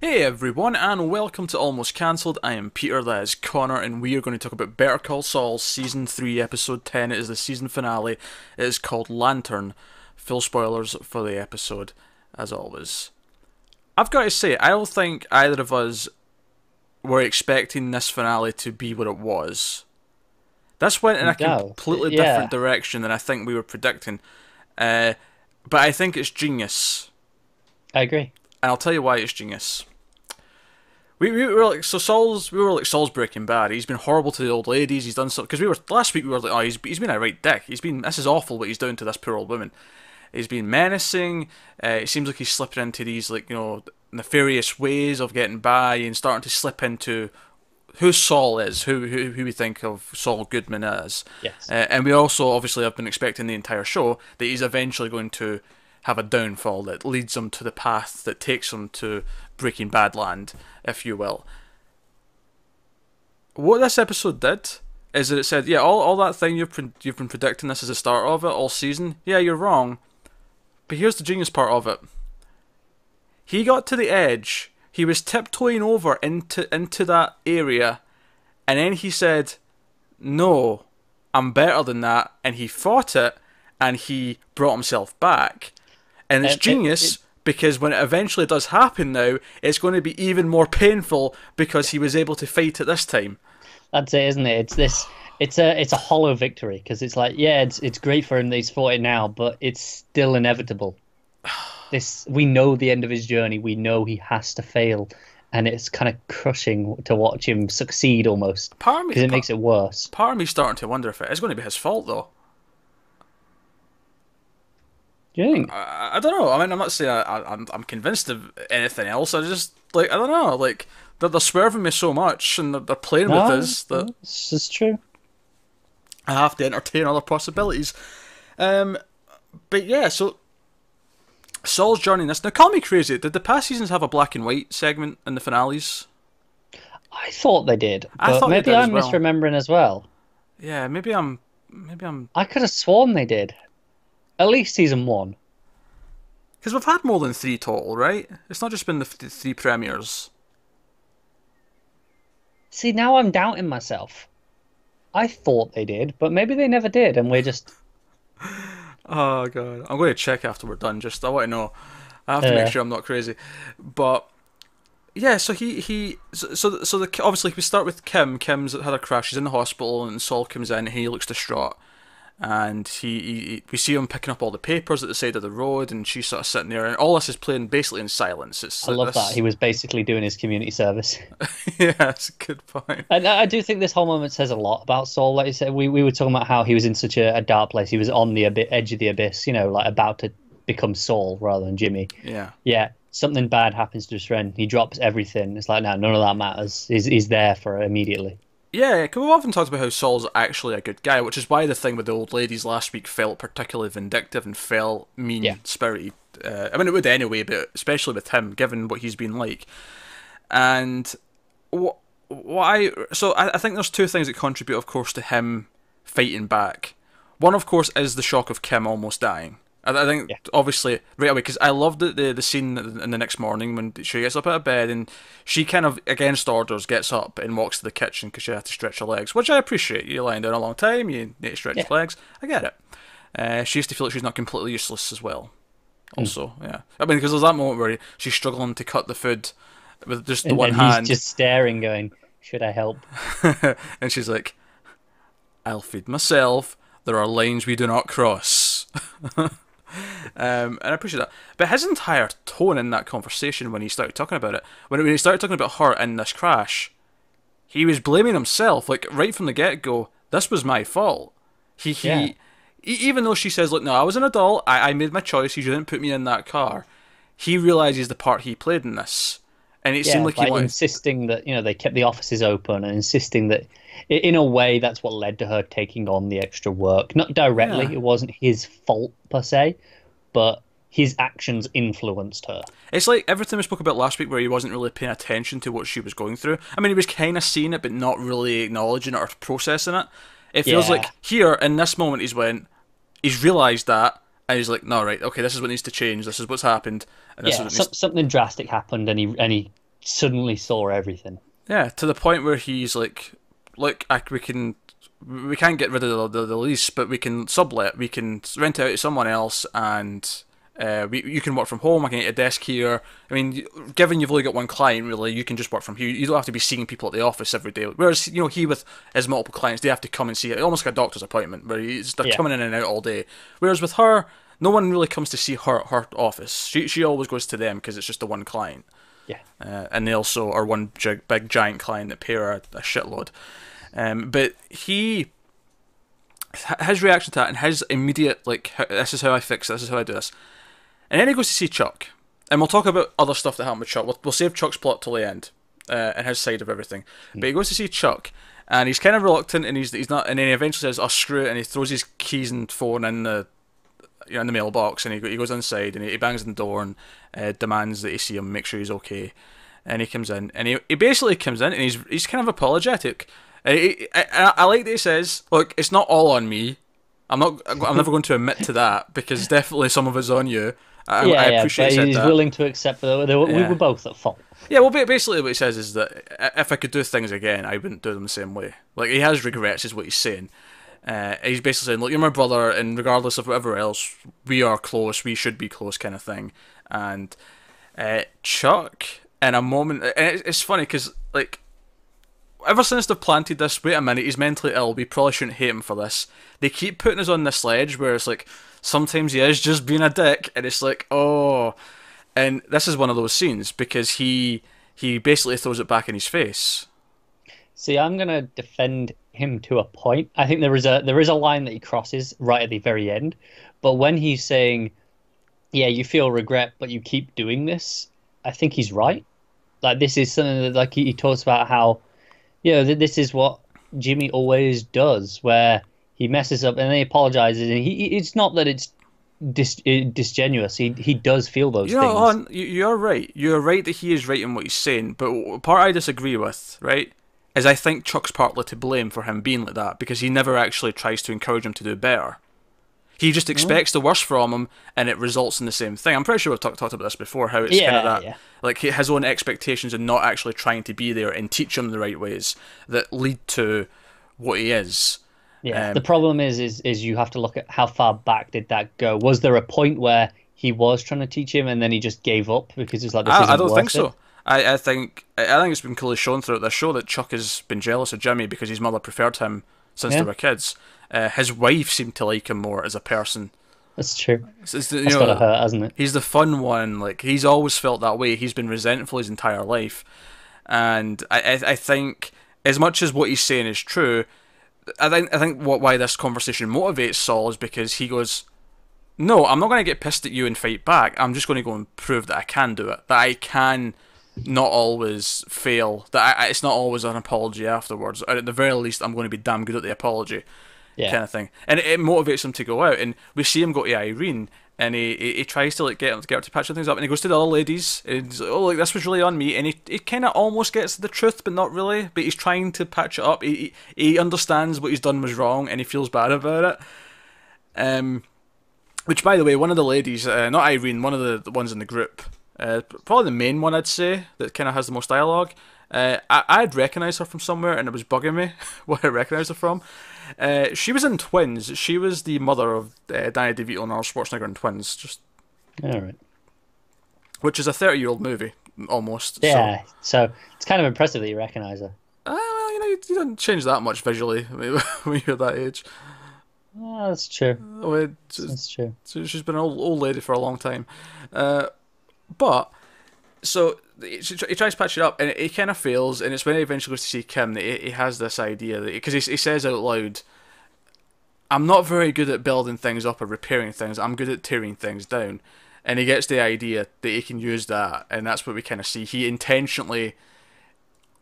Hey everyone, and welcome to Almost Cancelled. I am Peter, that is Connor, and we are going to talk about Better Call Saul Season 3, Episode 10. It is the season finale. It is called Lantern. Full spoilers for the episode, as always. I've got to say, I don't think either of us were expecting this finale to be what it was. This went in a No, completely yeah. different direction than I think we were predicting. Uh, but I think it's genius I agree. and I'll tell you why it's genius. We, we were like so Saul's we were like Saul's Breaking Bad. He's been horrible to the old ladies. He's done so because we were last week we were like oh he's he's been a right dick. He's been this is awful what he's doing to this poor old woman. He's been menacing. Uh, it seems like he's slipping into these like you know nefarious ways of getting by and starting to slip into who Saul is, who who, who we think of Saul Goodman as. Yes. Uh, and we also obviously have been expecting the entire show that he's eventually going to have a downfall that leads him to the path that takes him to Breaking Bad land, if you will. What this episode did is that it said, yeah, all, all that thing you've pre- you've been predicting this is the start of it all season. Yeah, you're wrong. But here's the genius part of it. He got to the edge. He was tiptoeing over into into that area, and then he said, "No, I'm better than that," and he fought it, and he brought himself back. And it's And it- genius it- because when it eventually does happen now, it's going to be even more painful because he was able to fight it this time. That's it, isn't it? It's this. It's a it's a hollow victory because it's like yeah, it's it's great for him that he's fought it now, but it's still inevitable. This we know the end of his journey. We know he has to fail, and it's kind of crushing to watch him succeed almost because it part, makes it worse. part of starting to wonder if it is going to be his fault though. Do you think? I, I don't know. I mean, I'm not saying I, I, I'm I'm convinced of anything else. I just like I don't know. Like they're, they're swerving me so much and they're, they're playing with No, us that This is true. I have to entertain other possibilities. Um, but yeah, so Saul's journey in this. Now, call me crazy. Did the past seasons have a black and white segment in the finales? I thought they did, I thought they maybe did I'm well. misremembering as well. Yeah, maybe I'm. Maybe I'm. I could have sworn they did. At least season one. Because we've had more than three total, right? It's not just been the th- three premieres. See, now I'm doubting myself. I thought they did, but maybe they never did, and we're just. Oh god, I'm going to check after we're done. Just I want to know. I have to Yeah. make sure I'm not crazy. But yeah, so he he so so, so the obviously we start with Kim. Kim's had a crash. She's in the hospital, and Saul comes in. and He looks distraught, and he, he, we see him picking up all the papers at the side of the road, and she's sort of sitting there, and all this is playing basically in silence. It's I love that. He was basically doing his community service. yeah, that's a good point. And I do think this whole moment says a lot about Saul. Like you said, we, we were talking about how he was in such a, a dark place. He was on the edge of the abyss, you know, like about to become Saul rather than Jimmy. Yeah. Yeah, something bad happens to his friend. He drops everything. It's like, no, none of that matters. He's, he's there for it immediately. Yeah, 'cause we've often talked about how Saul's actually a good guy, which is why the thing with the old ladies last week felt particularly vindictive and felt mean Yeah. spirited. Uh, I mean, it would anyway, but especially with him, given what he's been like. And what, what I so I, I think there's two things that contribute, of course, to him fighting back. One, of course, is the shock of Kim almost dying. I, I think Yeah. obviously right away because I loved the, the the scene in the next morning when she gets up out of bed and she kind of against orders gets up and walks to the kitchen because she had to stretch her legs, which I appreciate. You're lying down a long time, you need to stretch Yeah. your legs. I get it. Uh, she used to feel like she's not completely useless as well. Hmm. Also, yeah. I mean, because there's that moment where she's struggling to cut the food with just the And, one and hand, he's just staring, going, should I help? and she's like, "I'll feed myself. There are lines we do not cross." um, and I appreciate that. But his entire tone in that conversation when he started talking about it, when when he started talking about her in this crash, he was blaming himself. Like right from the get go, this was my fault. He he. Yeah. Even though she says, "Look, no, I was an adult. I, I made my choice. You didn't put me in that car." He realizes the part he played in this, and it yeah, seemed like he wanted. insisting that you know they kept the offices open and insisting that in a way that's what led to her taking on the extra work not directly Yeah. it wasn't his fault per se but his actions influenced her It's like everything we spoke about last week, where he wasn't really paying attention to what she was going through. I mean, he was kind of seeing it, but not really acknowledging it or processing it. It feels Yeah. like here in this moment, he's went, he's realised that, and he's like, no, right, okay, this is what needs to change. This is what's happened, and this yeah is needs. something drastic happened and he and he suddenly saw everything. Yeah, to the point where he's like, look, I, we can, we can't get rid of the, the, the lease, but we can sublet, we can rent it out to someone else, and uh, we, you can work from home. I can get a desk here. I mean, given you've only got one client, really, you can just work from here. You don't have to be seeing people at the office every day. Whereas, you know, he with his multiple clients, they have to come and see it, almost like a doctor's appointment, where he's they're Yeah. coming in and out all day. Whereas with her, no one really comes to see her her office. She she always goes to them because it's just the one client. Yeah. Uh, and they also are one gi- big giant client that pay her a, a shitload. Um, but he, his reaction to that and his immediate like, this is how I fix it, this is how I do this, and then he goes to see Chuck, and we'll talk about other stuff that happened with Chuck. We'll, we'll save Chuck's plot till the end, uh, and his side of everything. But he goes to see Chuck, and he's kind of reluctant, and he's he's not, and then he eventually says, "Oh screw it," and he throws his keys and phone in the you know, in the mailbox, and he, he goes inside and he, he bangs on the door and uh, demands that he see him, make sure he's okay. And he comes in, and he, he basically comes in and he's he's kind of apologetic. I, I, I like that he says, "Look, it's not all on me. I'm not. I'm never going to admit to that because definitely some of it's on you. I, yeah, I yeah, appreciate but he's that. willing to accept that we Yeah. were both at fault. Yeah, well, basically what he says is that if I could do things again, I wouldn't do them the same way. Like he has regrets, is what he's saying. Uh, he's basically saying, "Look, you're my brother, and regardless of whatever else, we are close. We should be close, kind of thing." And uh, Chuck, in a moment, and it's funny because like ever since they've planted this, wait a minute, he's mentally ill. We probably shouldn't hate him for this. They keep putting us on this ledge where it's like sometimes he is just being a dick, and it's like, oh. And this is one of those scenes because he he basically throws it back in his face. See, I'm gonna defend him to a point. I think there is a there is a line that he crosses right at the very end, but when he's saying, "Yeah, you feel regret, but you keep doing this," I think he's right. Like this is something that like he, he talks about how, you know, th- this is what Jimmy always does, where he messes up and then he apologizes, and he it's not that it's dis, uh, disgenuous. He he does feel those You know, things. you're right. You're right that he is right in what he's saying. But part I disagree with, right, is I think Chuck's partly to blame for him being like that because he never actually tries to encourage him to do better. He just expects the worst from him, and it results in the same thing. I'm pretty sure we've talked talked about this before. How it's kind of that, yeah. like his own expectations and not actually trying to be there and teach him the right ways that lead to what he is. Yeah. Um, the problem is, is, is you have to look at how far back did that go. Was there a point where he was trying to teach him and then he just gave up because it's like this I, isn't I don't worth think it? so. I, I think I think it's been clearly shown throughout this show that Chuck has been jealous of Jimmy because his mother preferred him since Yeah. they were kids. Uh, his wife seemed to like him more as a person. That's true. It's, it's you That's know, gotta hurt, hasn't it? he's the fun one. Like he's always felt that way. He's been resentful his entire life, and I I, I think as much as what he's saying is true, I think I think what why this conversation motivates Saul is because he goes, no, I'm not going to get pissed at you and fight back. I'm just going to go and prove that I can do it. That I can not always fail. That I, it's not always an apology afterwards. Or at the very least, I'm going to be damn good at the apology Yeah. kind of thing. And it, it motivates him to go out. And we see him go to Irene, and he, he, he tries to like get get her to patch things up. And he goes to the other ladies, and he's like, "Oh, like this was really on me." And he, he kind of almost gets the truth, but not really. But he's trying to patch it up. He he, he understands what he's done was wrong, and he feels bad about it. Um, which, by the way, one of the ladies, uh, not Irene, one of the, the ones in the group, uh, probably the main one, I'd say, that kind of has the most dialogue. Uh, I, I'd recognise her from somewhere, and it was bugging me where I recognised her from. Uh, she was in Twins. She was the mother of uh, Danny DeVito and Arnold Schwarzenegger in Twins, just All right. which is a thirty-year-old movie almost. Yeah. So it's kind of impressive that you recognize her. So, uh, well, you know, you, you don't change that much visually when you're that age. Oh, that's true. Oh, it's- That's true. So she's been an old, old lady for a long time. Uh, but, so he, he tries to patch it up and it, kind of fails. And it's when he eventually goes to see Kim that he, he has this idea that, because he, he says out loud, I'm not very good at building things up or repairing things, I'm good at tearing things down. And he gets the idea that he can use that, and that's what we kind of see. He intentionally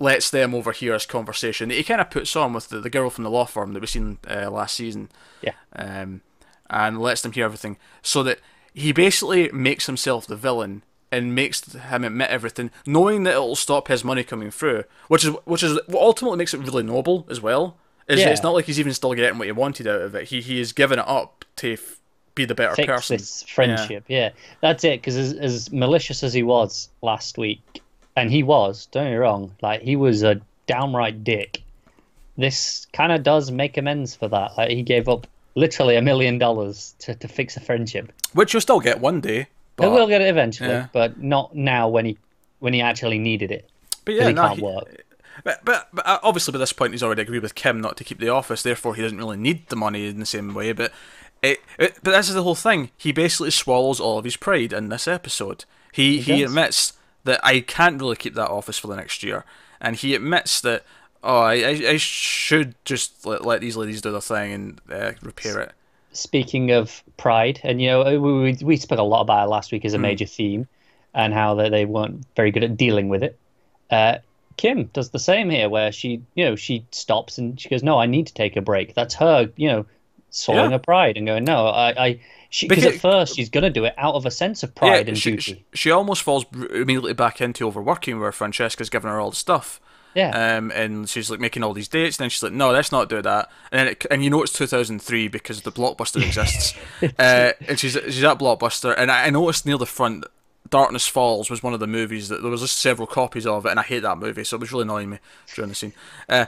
lets them overhear his conversation that he kind of puts on with the, the girl from the law firm that we've seen uh, last season Yeah. um, and lets them hear everything, so that he basically makes himself the villain and makes him admit everything, knowing that it'll stop his money coming through, which is which is what ultimately makes it really noble as well. Is Yeah. it's not like he's even still getting what he wanted out of it. He he has given it up to f- be the better Fix person. this friendship. Yeah. That's it. Because as, as malicious as he was last week, and he was. Don't get me wrong. Like he was a downright dick. This kind of does make amends for that. Like he gave up literally a million dollars to to fix a friendship. Which you'll still get one day. But, But, we'll get it eventually, yeah. but not now when he when he actually needed it. but yeah, he no, can't he- work. But, but, but uh, obviously, by this point, he's already agreed with Kim not to keep the office. Therefore, he doesn't really need the money in the same way. But it, it but this is the whole thing. He basically swallows all of his pride in this episode. He he, does. admits that I can't really keep that office for the next year, and he admits that oh, I I, I should just let, let these ladies do their thing and uh, repair it. Speaking of pride, and you know, we, we, spoke a lot about it last week as a major theme, and how they, they weren't very good at dealing with it. Uh, Kim does the same here, where she, you know, she stops and she goes, "No, I need to take a break." That's her, you know, swallowing Yeah. her pride and going, "No, I." I she because at first she's gonna do it out of a sense of pride and she, duty. she, she almost falls immediately back into overworking where Francesca's giving her all the stuff. Yeah, um, and she's like making all these dates. And then she's like, "No, let's not do that." And then it, and you know it's 2003 because the blockbuster exists. uh, and she's she's at blockbuster, and I, I noticed near the front, Darkness Falls was one of the movies that there was just several copies of it, and I hate that movie, so it was really annoying me during the scene. Uh,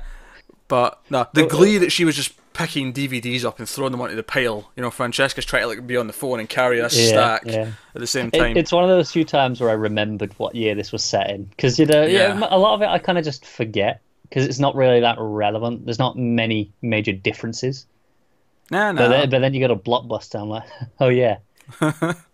but no, the glee that she was just picking DVDs up and throwing them onto the pile. You know, Francesca's trying to like be on the phone and carry a Yeah, stack yeah. at the same It- time. it's one of those few times where I remembered what year this was set in because you know, yeah. Yeah. a lot of it I kind of just forget because it's not really that relevant. There's not many major differences. nah, But, nah. then, but then you go to Blockbuster, I'm like, oh yeah,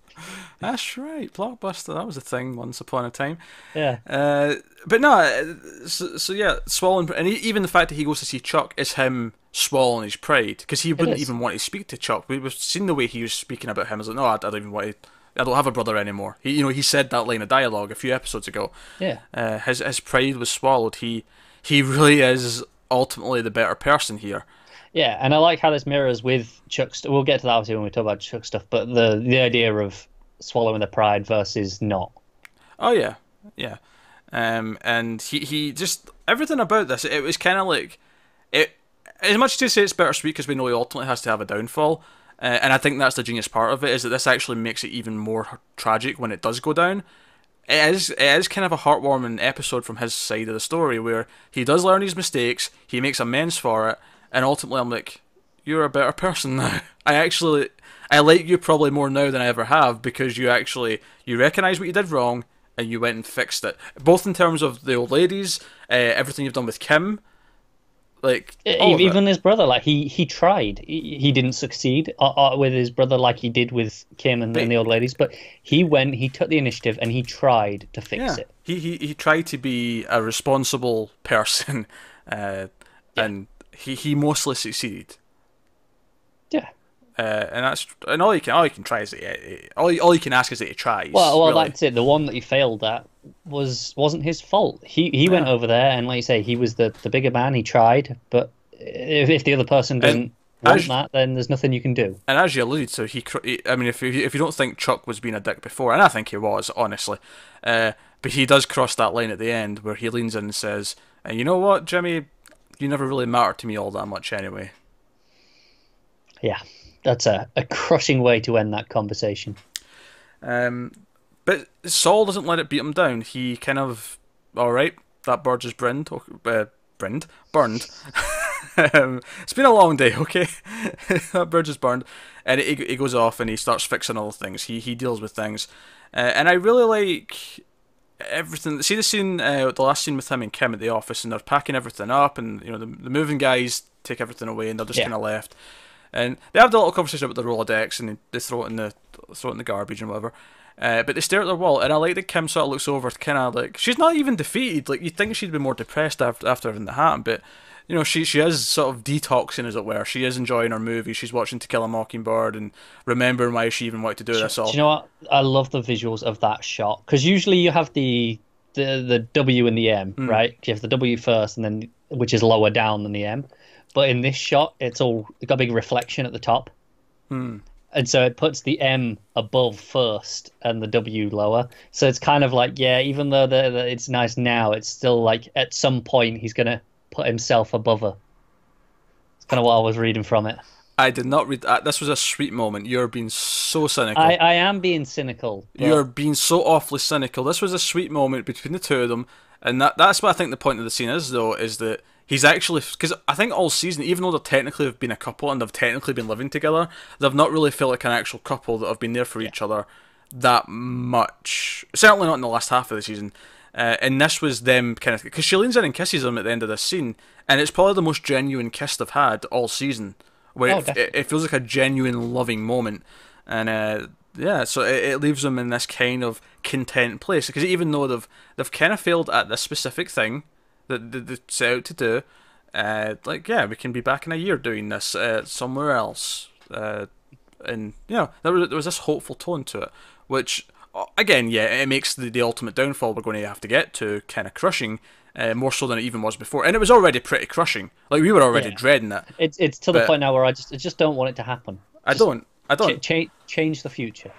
That's right, blockbuster. That was a thing once upon a time. yeah, Uh, but no, so, so yeah, swallowing, and e- even the fact that he goes to see Chuck is him swallowing his pride because he wouldn't even want to speak to Chuck. We- We've seen the way he was speaking about him. I was like, no, I, I don't even want to. I don't have a brother anymore. He, you know, he said that line of dialogue a few episodes ago. yeah. Uh, his his pride was swallowed. He he really is ultimately the better person here. Yeah, and I like how this mirrors with Chuck. St- we'll get to that obviously when we talk about Chuck stuff, but the the idea of swallowing the pride versus not. Oh yeah, yeah. Um, and he he just everything about this. It was kind of like it. As much as to say it's bittersweet because we know he ultimately has to have a downfall, uh, and I think that's the genius part of it is that this actually makes it even more tragic when it does go down. It is it is kind of a heartwarming episode from his side of the story where he does learn his mistakes, he makes amends for it, and ultimately I'm like, you're a better person now. I actually I like you probably more now than I ever have because you actually you recognize what you did wrong and you went and fixed it. Both in terms of the old ladies, uh, everything you've done with Kim, like all of it. Even his brother, like he he tried, he, he didn't succeed uh, uh, with his brother like he did with Kim and, and the old ladies, but he went, he took the initiative and he tried to fix yeah, it. he, he he tried to be a responsible person, uh, and he he mostly succeeded. Yeah. Uh, and that's and all you can all you can try is that all you, all you can ask is that he tries. Well, well, really. that's it. The one that he failed at was wasn't his fault. He he went over there, and like you say, he was the the bigger man. He tried, but if, if the other person doesn't want as- that, then there's nothing you can do. And as you alluded to, he, he I mean, if you if you don't think Chuck was being a dick before, and I think he was, honestly, uh, but he does cross that line at the end where he leans in and says, "And you know what, Jimmy, you never really mattered to me all that much anyway." Yeah, that's a, a crushing way to end that conversation. Um, but Saul doesn't let it beat him down. He kind of, all right, that bird is burned, uh, burned, burned. um, it's been a long day, okay? that bird is burned, and he, he goes off and he starts fixing all the things. He he deals with things, uh, and I really like everything. See the scene, uh, the last scene with him and Kim at the office, and they're packing everything up, and you know the the moving guys take everything away, and they're just Yeah. kind of left. And they have the little conversation about the Rolodex, and they throw it in the throw it in the garbage and whatever. Uh, but they stare at their wall, and I like that Kim sort of looks over, to kind of like she's not even defeated. Like you'd think she'd be more depressed after after everything that happened, but you know she she is sort of detoxing, as it were. She is enjoying her movie. She's watching To Kill a Mockingbird and remembering why she even wanted to do this all. Do you know what? I love the visuals of that shot because usually you have the the the W and the M, Hmm. right? You have the W first, and then which is lower down than the M. But in this shot, it's all it's got a big reflection at the top, Hmm. and so it puts the M above first and the W lower. So it's kind of like yeah, even though the, the, it's nice now, it's still like at some point he's gonna put himself above her. It's kind of what I was reading from it. I did not read that. This was a sweet moment. You're being so cynical. I, I am being cynical. but- You're being so awfully cynical. This was a sweet moment between the two of them, and that that's what I think the point of the scene is, though, is that he's actually because I think all season, even though they technically have been a couple and they've technically been living together, they've not really felt like an actual couple that have been there for each other that much. Certainly not in the last half of the season. Uh, and this was them kind of because she leans in and kisses him at the end of this scene, and it's probably the most genuine kiss they've had all season, where Oh, it, it, it feels like a genuine loving moment, and uh, yeah, so it, it leaves them in this kind of content place because even though they've they've kind of failed at this specific thing that that they set out to do, uh, like yeah, we can be back in a year doing this uh, somewhere else, uh, and you know there was there was this hopeful tone to it, which uh, again, yeah, it makes the, the ultimate downfall we're going to have to get to kind of crushing. Uh, more so than it even was before, and it was already pretty crushing. Like we were already Yeah. dreading it. It's it's to the point now where I just I just don't want it to happen. I don't, I don't. Ch- cha- change the future.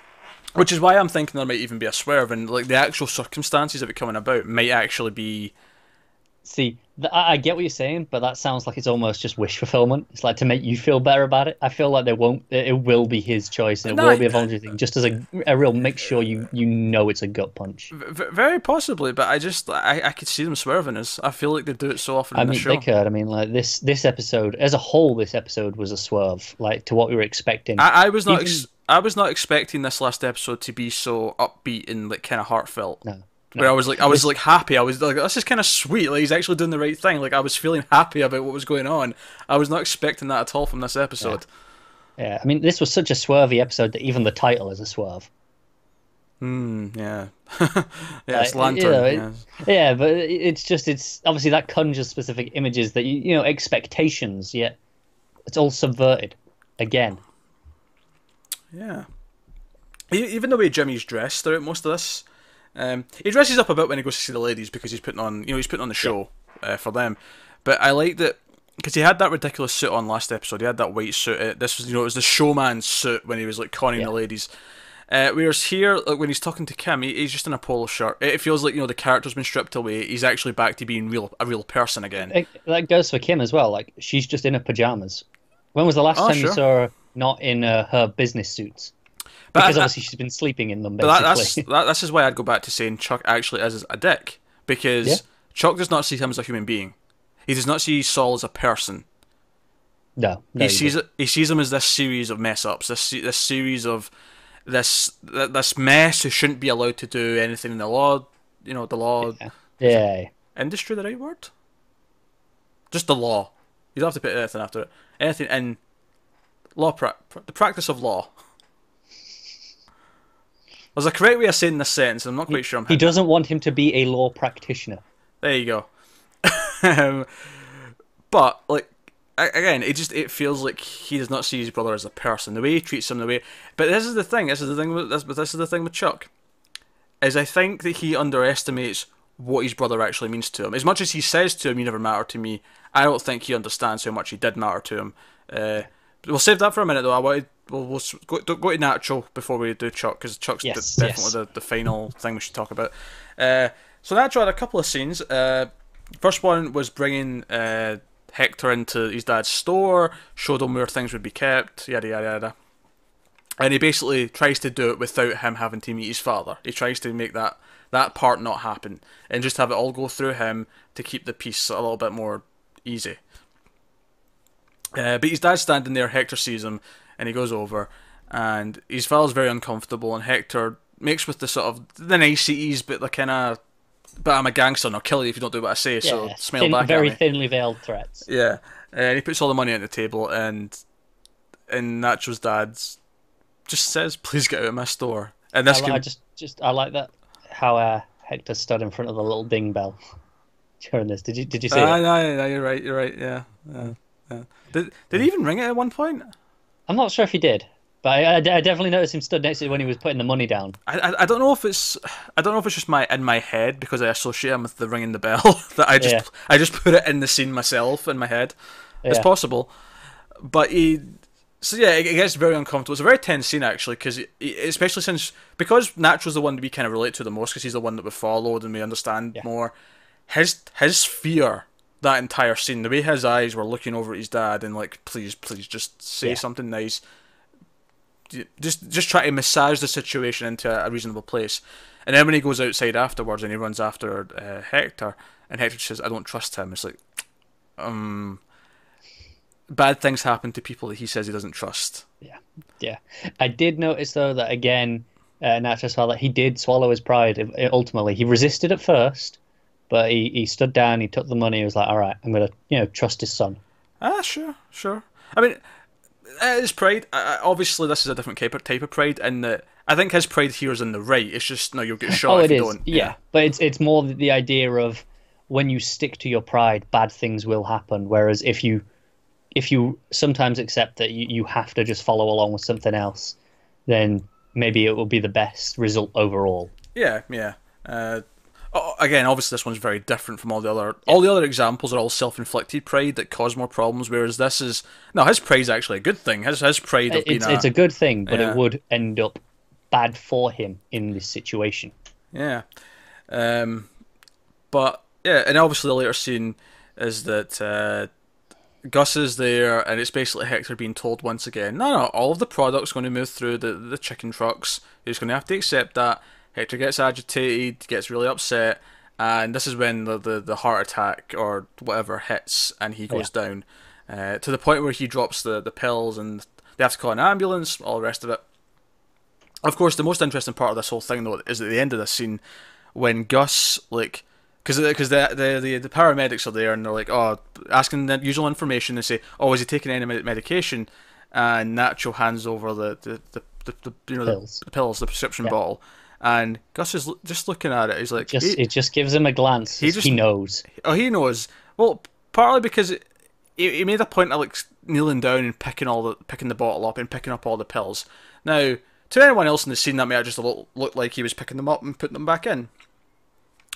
Which is why I'm thinking there might even be a swerve, and like the actual circumstances of it coming about might actually be. See, th- I, get what you're saying, but that sounds like it's almost just wish fulfillment. It's like to make you feel better about it. I feel like they won't. It will be his choice, and it No, will be a voluntary thing, just as a a real make sure you you know it's a gut punch. V- very possibly, but I just I, I could see them swerving us. I feel like they do it so often I in the mean, show. they could. I mean, like this this episode as a whole, this episode was a swerve, like to what we were expecting. I, I was not Even- ex- I was not expecting this last episode to be so upbeat and like kind of heartfelt. no, Where I was like I was like happy. I was like this is kind of sweet. Like he's actually doing the right thing. Like I was feeling happy about what was going on. I was not expecting that at all from this episode. yeah. I mean, this was such a swervy episode that even the title is a swerve. Hmm. Yeah. yeah. It's lantern. you know, it- yeah. Yeah, but it's just it's obviously that conjures specific images that you you know expectations. Yet it's all subverted again. Yeah. Even the way Jimmy's dressed throughout most of this, um, he dresses up a bit when he goes to see the ladies because he's putting on, you know, he's putting on the show uh, for them. But I like that because he had that ridiculous suit on last episode. He had that white suit. Uh, this was, you know, it was the showman suit when he was like conning Yeah. the ladies. Uh, whereas here, like, when he's talking to Kim, he, he's just in a polo shirt. It feels like you know the character's been stripped away. He's actually back to being real, a real person again. It, that goes for Kim as well. Like she's just in her pajamas. When was the last Oh, time you saw her not in uh, her business suits? But Because I- obviously she's been sleeping in them. But Basically, that, that's that, this is why I'd go back to saying Chuck actually is a dick because Yeah. Chuck does not see him as a human being. He does not see Saul as a person. no, no, he sees it. He sees him as this series of mess ups. This this series of this this mess who shouldn't be allowed to do anything in the law. You know the law Yeah. yeah. industry. The right word? Just the law. You don't have to put anything after it. Anything in law. Pra- pr- the practice of law. There's a correct way of saying this sentence. I'm not quite sure. I'm He doesn't want him to be a law practitioner. There you go. um, but like again, it just it feels like he does not see his brother as a person. The way he treats him, the way. But this is the thing. This is the thing with this. But this is the thing with Chuck. Is I think that he underestimates what his brother actually means to him. As much as he says to him, "You never matter to me," I don't think he understands how much he did matter to him. Uh, we'll save that for a minute, though. I wanted we'll, we'll go, go to Nacho before we do Chuck because Chuck's Yes, definitely yes. the, the final thing we should talk about. Uh, so Nacho had a couple of scenes. Uh, first one was bringing uh, Hector into his dad's store, showed him where things would be kept, yada yada yada. And he basically tries to do it without him having to meet his father. He tries to make that that part not happen and just have it all go through him to keep the peace a little bit more easy. Uh, but his dad's standing there. Hector sees him, and he goes over, and his father's very uncomfortable. And Hector makes with the sort of the niceties, but the kind of, but I'm a gangster, and I'll kill you if you don't do what I say. So Yeah, smile thin- back very thinly veiled threats. Yeah, and he puts all the money on the table, and and Nacho's dad just says, "Please get out of my store." And I, this li- can, I just, just, I like that how uh, Hector stood in front of the little ding bell during this. Did you, did you see Ah, it? no, no, you're right. You're right. Yeah, yeah, yeah. Did did he even ring it at one point? I'm not sure if he did, but I, I, I definitely noticed him stood next to it when he was putting the money down. I, I I don't know if it's I don't know if it's just my in my head because I associate him with the ringing the bell that I just Yeah. I just put it in the scene myself in my head. It's possible, but he. So yeah, it, gets very uncomfortable. It's a very tense scene actually, because especially since because Nacho's the one we kind of relate to the most because he's the one that we followed and we understand Yeah. more. His his fear that entire scene, the way his eyes were looking over at his dad and like, please, please, just say Yeah. something nice. Just, just try to massage the situation into a reasonable place. And then when he goes outside afterwards and he runs after uh, Hector, and Hector says, "I don't trust him," it's like, um, bad things happen to people that he says he doesn't trust. Yeah, yeah. I did notice though that again, uh, Nacho saw that he did swallow his pride. Ultimately, he resisted at first, but he, he stood down. He took the money. He was like, "All right, I'm gonna you know trust his son." Ah, sure, sure. I mean, it is pride. I, I- obviously, this is a different type of, pride, and that I think his pride here is in the right. It's just no, you'll get shot oh, if it you is. don't. Yeah. but it's it's more the- idea of when you stick to your pride, bad things will happen. Whereas if you if you sometimes accept that you, you have to just follow along with something else, then maybe it will be the best result overall. Yeah, yeah. Uh, again, obviously, this one's very different from all the other. All the other examples are all self-inflicted pride that cause more problems, whereas this is no. His pride's actually a good thing. His his pride of being It's a, a good thing, but Yeah. it would end up bad for him in this situation. Yeah. Um, but yeah, and obviously the later scene is that uh, Gus is there, and it's basically Hector being told once again, no, no, all of the products going to move through the the chicken trucks. You're going to have to accept that. Hector gets agitated, gets really upset, and this is when the the, the heart attack or whatever hits, and he goes down uh, to the point where he drops the the pills, and they have to call an ambulance, all the rest of it. Of course, the most interesting part of this whole thing, though, is at the end of this scene when Gus, like, because because the, the the the paramedics are there and they're like, oh, asking the usual information. They say, oh, is he taking any medication? And Nacho hands over the the, the, the, the you know Pills. The, the pills, the prescription Yeah. bottle, and Gus is l- just looking at it. He's like, Just he- it just gives him a glance. he just- he knows. Oh, he knows. Well, partly because it, he, he made a point of like kneeling down and picking all the picking the bottle up and picking up all the pills. Now, to anyone else in the scene, that may have just look, looked like he was picking them up and putting them back in.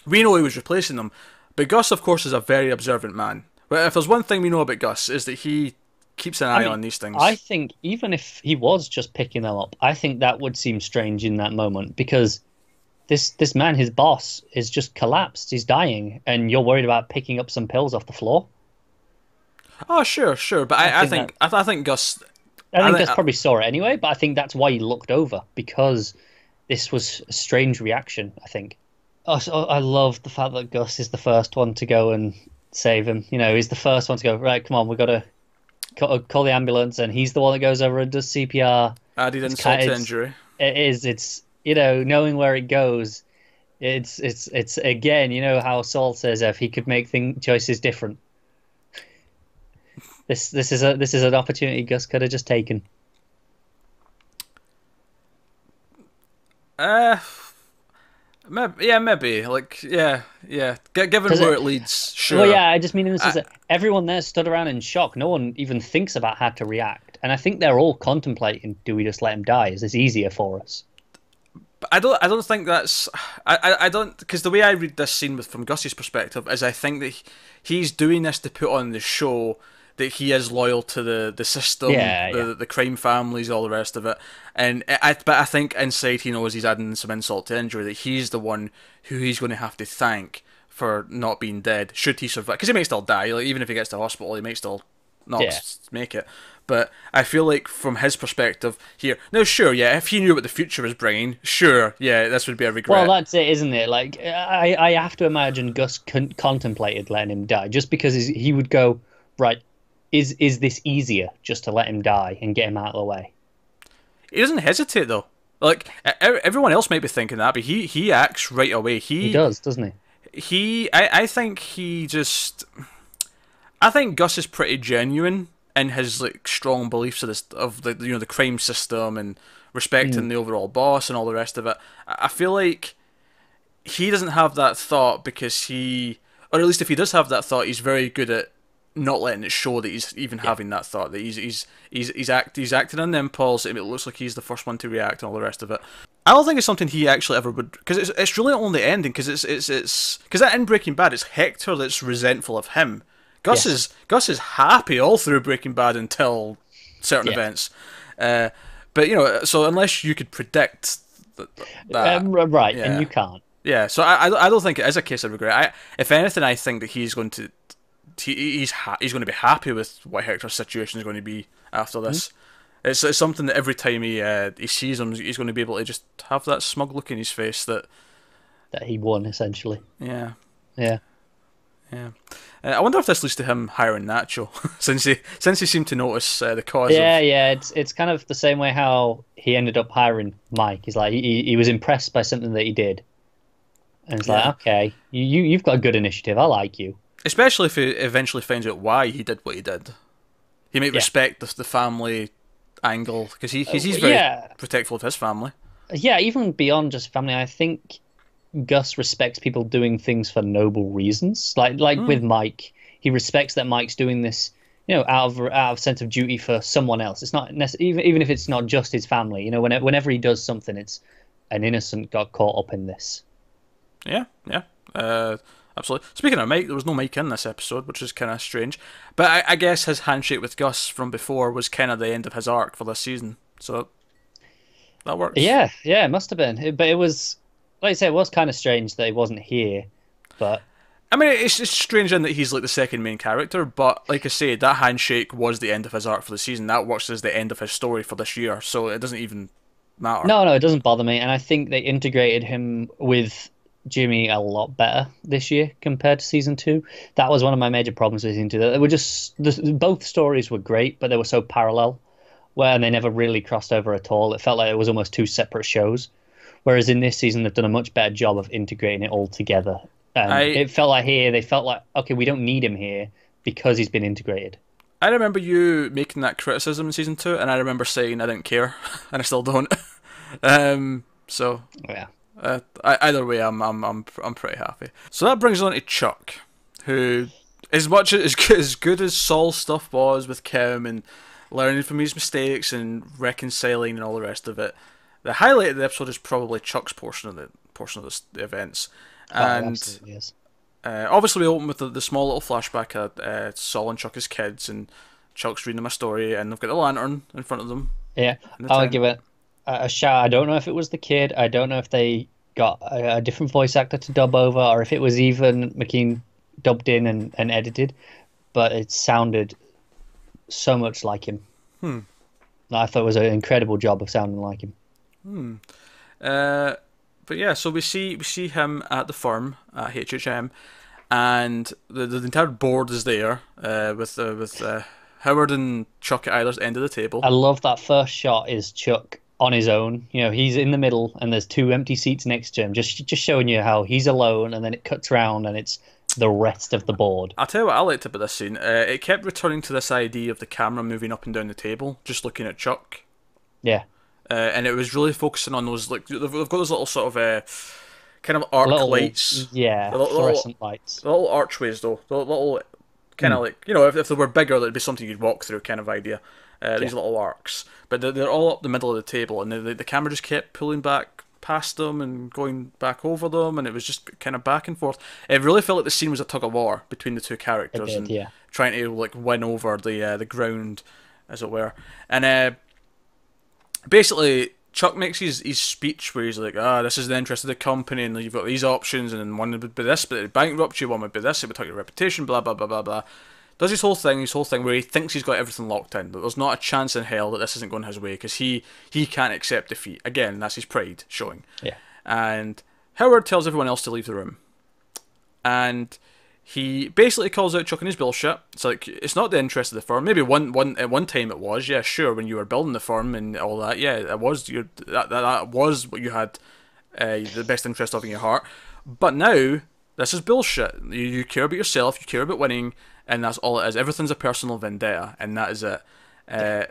We know he was replacing them, but Gus, of course, is a very observant man. But if there's one thing we know about Gus, is that he keeps an eye mean, on these things. I think even if he was just picking them up, I think that would seem strange in that moment because this this man, his boss, is just collapsed. He's dying, and you're worried about picking up some pills off the floor. Oh, sure, sure, but I, I think think I, th- I think Gus. I think I- Gus I- probably saw it anyway, but I think that's why he looked over because this was a strange reaction. I think. Oh, so I love the fact that Gus is the first one to go and save him. You know, he's the first one to go. Right, come on, we got to call, call the ambulance, and he's the one that goes over and does CPR. Added It's insult to injury. It is. It's you know knowing where it goes. It's it's it's again. You know how Saul says if he could make thing choices different. This this is a this is an opportunity Gus could have just taken. Uh, maybe, yeah, maybe. Like, yeah, yeah. G- given where it- it leads, sure. Well, yeah, I just mean in the sense I- that everyone there stood around in shock. No one even thinks about how to react, and I think they're all contemplating: Do we just let him die? Is this easier for us? I don't. I don't think that's. I. I, I don't because the way I read this scene with from Gus's perspective is I think that he, he's doing this to put on the show that he is loyal to the the system, Yeah, the, yeah. the crime families, all the rest of it. And I. But I think inside he knows he's adding some insult to injury that he's the one who he's going to have to thank for not being dead. Should he survive? Because he may still die. Like even if he gets to hospital, he may still not Yeah. make it. But I feel like from his perspective here, now sure, yeah, if he knew what the future was bringing, sure, yeah, this would be a regret. Well, that's it, isn't it? Like, I, I have to imagine Gus con- contemplated letting him die, just because he would go, right, is is this easier just to let him die and get him out of the way? he doesn't hesitate though. Like everyone else might be thinking that, but he he acts right away. He He does, doesn't he? he I, I think he just I think Gus is pretty genuine in his like strong beliefs of this of the you know the crime system and respecting hmm. the overall boss and all the rest of it. I feel like he doesn't have that thought because he or at least if he does have that thought, he's very good at not letting it show that he's even having that thought that he's he's he's he's act he's acting on the impulse. It looks like he's the first one to react and all the rest of it. I don't think it's something he actually ever would because it's it's really only ending because it's it's it's because that in Breaking Bad it's Hector that's resentful of him. Gus Yes. is Gus is happy all through Breaking Bad until certain Yeah. events. Uh, but you know, so unless you could predict th- th- that, Um, right, yeah. and you can't. yeah, so I, I don't think it is a case of regret. I, if anything, I think that he's going to he's ha- he's going to be happy with what Hector's situation is going to be after this. Mm-hmm. It's, it's something that every time he uh, he sees him, he's going to be able to just have that smug look in his face that that he won essentially. Yeah. Yeah. Yeah. Uh, I wonder if this leads to him hiring Nacho, since he since he seemed to notice uh, the cause. Yeah, of... yeah. It's it's kind of the same way how he ended up hiring Mike. He's like he he was impressed by something that he did, and it's yeah. like okay, you you you've got a good initiative. I like you. Especially if he eventually finds out why he did what he did, he might yeah. respect the, the family angle because he he's very yeah. protectful of his family. Yeah, even beyond just family, I think Gus respects people doing things for noble reasons. Like like mm. with Mike, he respects that Mike's doing this, you know, out of out of sense of duty for someone else. It's not nec- even even if it's not just his family. You know, whenever whenever he does something, it's an innocent got caught up in this. Yeah, yeah, uh, absolutely. Speaking of Mike, there was no Mike in this episode, which is kind of strange. But I, I guess his handshake with Gus from before was kind of the end of his arc for this season. So that works. Yeah, yeah, it must have been. But it was like I say, it was kind of strange that he wasn't here, but. I mean, it's just strange in that he's like the second main character, but like I say, that handshake was the end of his arc for the season. That works as the end of his story for this year, so it doesn't even matter. No, no, it doesn't bother me, and I think they integrated him with Jimmy a lot better this year compared to season two. That was one of my major problems with season two. They were just the, both stories were great, but they were so parallel, where and they never really crossed over at all. It felt like it was almost two separate shows. Whereas in this season, they've done a much better job of integrating it all together. Um, I, it felt like here they felt like okay, we don't need him here because he's been integrated. I remember you making that criticism in season two, and I remember saying I didn't care, and I still don't. um, so yeah. Uh, either way, I'm I'm I'm I'm pretty happy. So that brings on to Chuck, who, as much as as good as Saul's stuff was with Kim and learning from his mistakes and reconciling and all the rest of it, the highlight of the episode is probably Chuck's portion of the portion of the, the events, oh, and yes. uh, obviously we open with the, the small little flashback at uh, Saul and Chuck as kids, and Chuck's reading them a story, and they've got the lantern in front of them. Yeah, I'll tent. give it a shout. I don't know if it was the kid. I don't know if they got a, a, different voice actor to dub over, or if it was even McKean dubbed in and, and edited, but it sounded so much like him. Hmm. I thought it was an incredible job of sounding like him. Hmm. Uh, but yeah, so we see we see him at the firm at HHM, and the the entire board is there uh, with uh, with uh, Howard and Chuck at either end of the table. I love that first shot is Chuck on his own. You know, he's in the middle, and there's two empty seats next to him, just just showing you how he's alone, and then it cuts around, and it's the rest of the board. I'll tell you what I liked about this scene. Uh, it kept returning to this idea of the camera moving up and down the table, just looking at Chuck. Yeah uh, and it was really focusing on those like they've, got those little sort of uh, kind of arc little, lights. Yeah, little, fluorescent little, lights. Little archways though, the little kind of mm. like you know if, if they were bigger, it'd be something you'd walk through kind of idea. Uh, these yeah. little arcs, but they're, they're all up the middle of the table, and the, the camera just kept pulling back past them and going back over them, and it was just kind of back and forth. It really felt like the scene was a tug of war between the two characters did, and yeah. trying to like win over the uh, the ground, as it were. And uh, basically, Chuck makes his, his speech where he's like, ah, this is the interest of the company, and you've got these options, and one would be this, but it bankrupt you, one would be this, it would take your reputation, blah, blah, blah, blah, blah. Does his whole thing, his whole thing where he thinks he's got everything locked in, that there's not a chance in hell that this isn't going his way, because he, he can't accept defeat. Again, that's his pride showing. Yeah. And Howard tells everyone else to leave the room. And he basically calls out Chuck and his bullshit. It's like it's not the interest of the firm. Maybe one one at one time it was, yeah, sure, when you were building the firm and all that, yeah, it was your that that, that was what you had uh, the best interest of in your heart. But now this is bullshit. You, you care about yourself, you care about winning, and that's all it is. Everything's a personal vendetta, and that is it. Uh,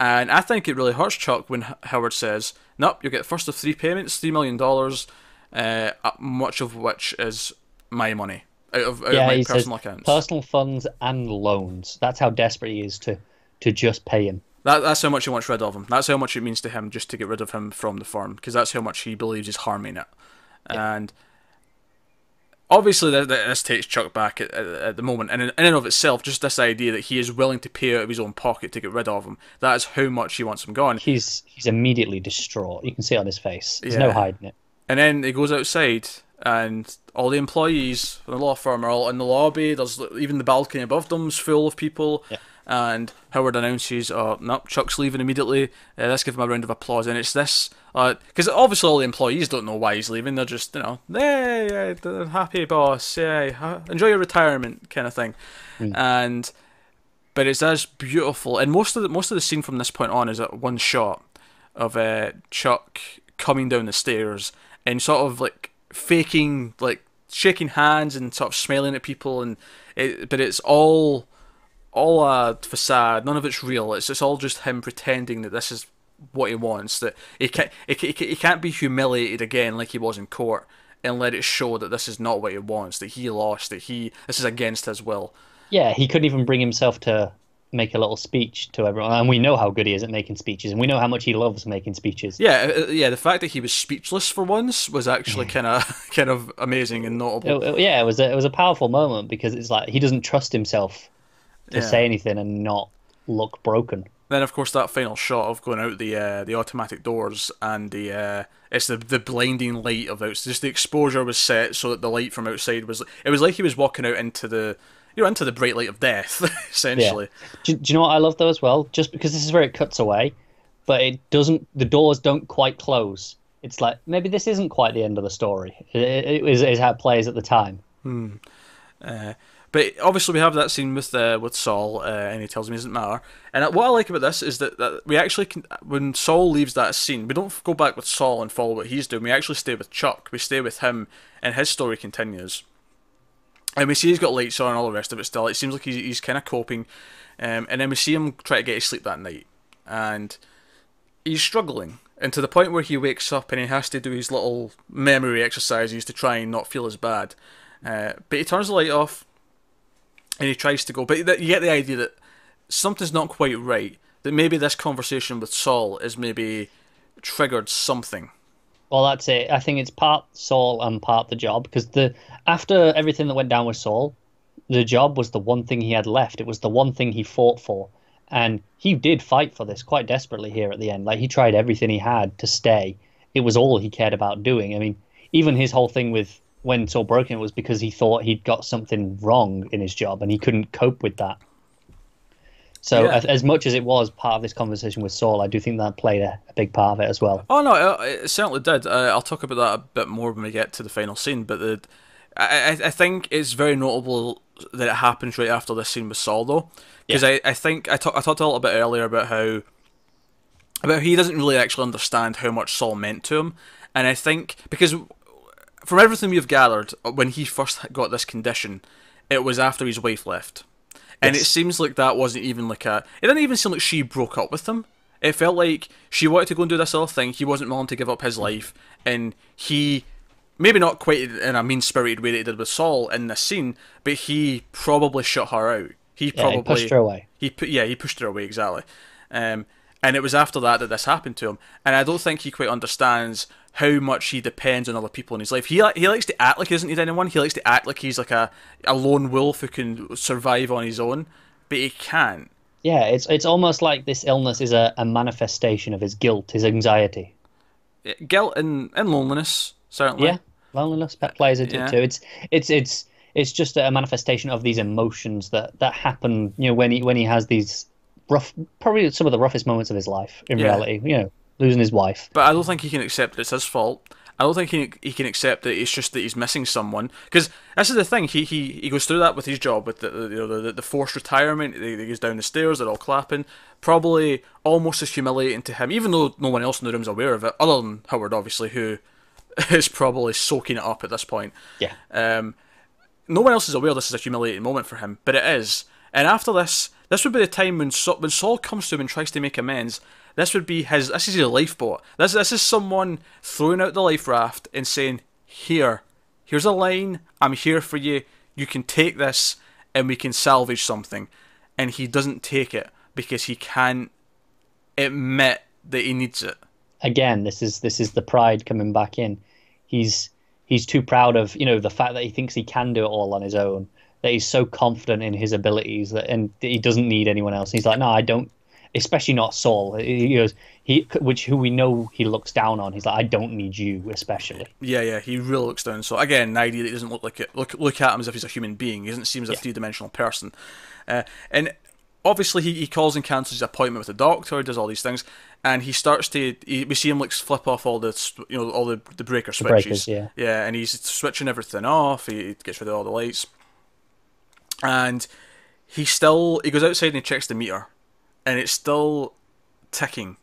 and I think it really hurts Chuck when Howard says, "Nope, you'll get the first of three payments, three million dollars, uh, much of which is my money." out of, out yeah, of my personal accounts. Personal funds and loans. That's how desperate he is to to just pay him. That, that's how much he wants rid of him. That's how much it means to him just to get rid of him from the firm, because that's how much he believes is harming it. Yeah. And obviously, this takes Chuck back at, at, at, the moment, and in, in and of itself, just this idea that he is willing to pay out of his own pocket to get rid of him, that is how much he wants him gone. He's he's immediately distraught. You can see it on his face. There's yeah. no hiding it. And then he goes outside, and all the employees from the law firm are all in the lobby. There's even the balcony above them's full of people. Yeah. And Howard announces, "Oh, no, Chuck's leaving immediately. Uh, let's give him a round of applause." And it's this, because obviously all the employees don't know why he's leaving. They're just, you know, hey, happy boss, yeah, ha- enjoy your retirement, kind of thing. And but it's as beautiful, and most of the most of the scene from this point on is at one shot of uh, Chuck coming down the stairs and sort of like faking, like shaking hands and sort of smiling at people, and it, but it's all all a facade. None of it's real. It's it's all just him pretending that this is what he wants. That he can't he, he, he can't be humiliated again like he was in court, and let it show that this is not what he wants. That he lost. That he this is against his will. Yeah, he couldn't even bring himself to make a little speech to everyone, and we know how good he is at making speeches, and we know how much he loves making speeches. Yeah, uh, yeah. The fact that he was speechless for once was actually kind of kind of amazing and notable. It- it- yeah, it was a, it was a powerful moment because it's like he doesn't trust himself to Yeah. say anything and not look broken. Then, of course, that final shot of going out the uh, the automatic doors and the uh, it's the the blinding light of outside. Just the exposure was set so that the light from outside was. It was like he was walking out into the you know into the bright light of death, essentially. Do, do you know what I love though as well? Just because this is where it cuts away, but it doesn't. The doors don't quite close. It's like maybe this isn't quite the end of the story. It, it is, is how it plays at the time. But obviously, we have that scene with uh, with Saul, uh, and he tells him it doesn't matter. And what I like about this is that, that we actually, can, when Saul leaves that scene, we don't go back with Saul and follow what he's doing. We actually stay with Chuck. We stay with him, and his story continues. And we see he's got lights on and all the rest of it still. It seems like he's, he's kind of coping. Um, and then we see him try to get to sleep that night. And he's struggling. And to the point where he wakes up and he has to do his little memory exercises to try and not feel as bad. Uh, but he turns the light off and he tries to go. But you get the idea that something's not quite right. That maybe this conversation with Saul is maybe triggered something. Well, that's it. I think it's part Saul and part the job because the after everything that went down with Saul, the job was the one thing he had left. It was the one thing he fought for, and he did fight for this quite desperately here at the end. Like he tried everything he had to stay. It was all he cared about doing. I mean, even his whole thing with when Saul broke it was because he thought he'd got something wrong in his job and he couldn't cope with that. So, Yeah. as, as much as it was part of this conversation with Saul, I do think that played a, a big part of it as well. Oh no, it, it certainly did. Uh, I'll talk about that a bit more when we get to the final scene. But the, I, I think it's very notable that it happens right after this scene with Saul, though, because I, I think I, talk, I talked a little bit earlier about how about he doesn't really actually understand how much Saul meant to him, and I think because from everything we've gathered, when he first got this condition, it was after his wife left. And it seems like that wasn't even like a. It didn't even seem like she broke up with him. It felt like she wanted to go and do this other thing. He wasn't willing to give up his life, and he, maybe not quite in a mean spirited way that he did with Saul in this scene, but he probably shut her out. He Yeah, probably he pushed her away. he yeah he pushed her away exactly, um, and it was after that that this happened to him. And I don't think he quite understands how much he depends on other people in his life. He he likes to act like he doesn't need anyone. He likes to act like he's like a a lone wolf who can survive on his own, but he can't. Yeah, it's it's almost like this illness is a, a manifestation of his guilt, his anxiety. Guilt and, and loneliness certainly. Yeah, loneliness plays into Yeah. it too. It's it's it's it's just a manifestation of these emotions that that happen. You know, when he when he has these rough, probably some of the roughest moments of his life in Yeah. reality. You know, losing his wife. But I don't think he can accept that it's his fault. I don't think he he can accept that it's just that he's missing someone. Because this is the thing. He, he he goes through that with his job, with the the, you know, the, the forced retirement. He, he goes down the stairs. They're all clapping. Probably almost as humiliating to him, even though no one else in the room's aware of it, other than Howard, obviously, who is probably soaking it up at this point. Yeah, Um, no one else is aware this is a humiliating moment for him, but it is. And after this, this would be the time when Saul, when Saul comes to him and tries to make amends. This would be his. This is his lifeboat. This this is someone throwing out the life raft and saying, "Here, here's a line. I'm here for you. You can take this, and we can salvage something." And he doesn't take it because he can't admit that he needs it. again, this is this is the pride coming back in. He's he's too proud of you know the fact that he thinks he can do it all on his own. That he's so confident in his abilities that and he doesn't need anyone else. He's like, no, I don't. Especially not Saul. He goes, he, which who we know he looks down on. He's like, I don't need you, especially. Yeah, yeah, he really looks down. So again, the idea that he doesn't look like it, look look at him as if he's a human being. He doesn't seem as a Yeah. three dimensional person. Uh, and obviously, he, he calls and cancels his appointment with the doctor. Does all these things, and he starts to. He, we see him like flip off all the you know all the the breaker switches. breakers, yeah. yeah, and he's switching everything off. He gets rid of all the lights, and he still he goes outside and he checks the meter, and it's still ticking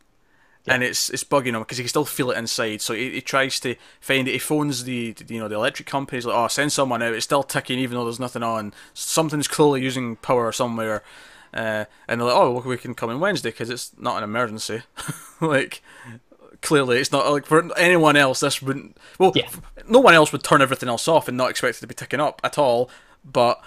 and it's it's bugging him because he can still feel it inside. So he, he tries to find it. He phones the you know the electric company. He's like, "Oh, send someone out." It's still ticking even though there's nothing on. Something's clearly using power somewhere. Uh, and they're like, "Oh, well, we can come in Wednesday because it's not an emergency." like clearly, it's not like for anyone else. This wouldn't. Well, Yeah. no one else would turn everything else off and not expect it to be ticking up at all. But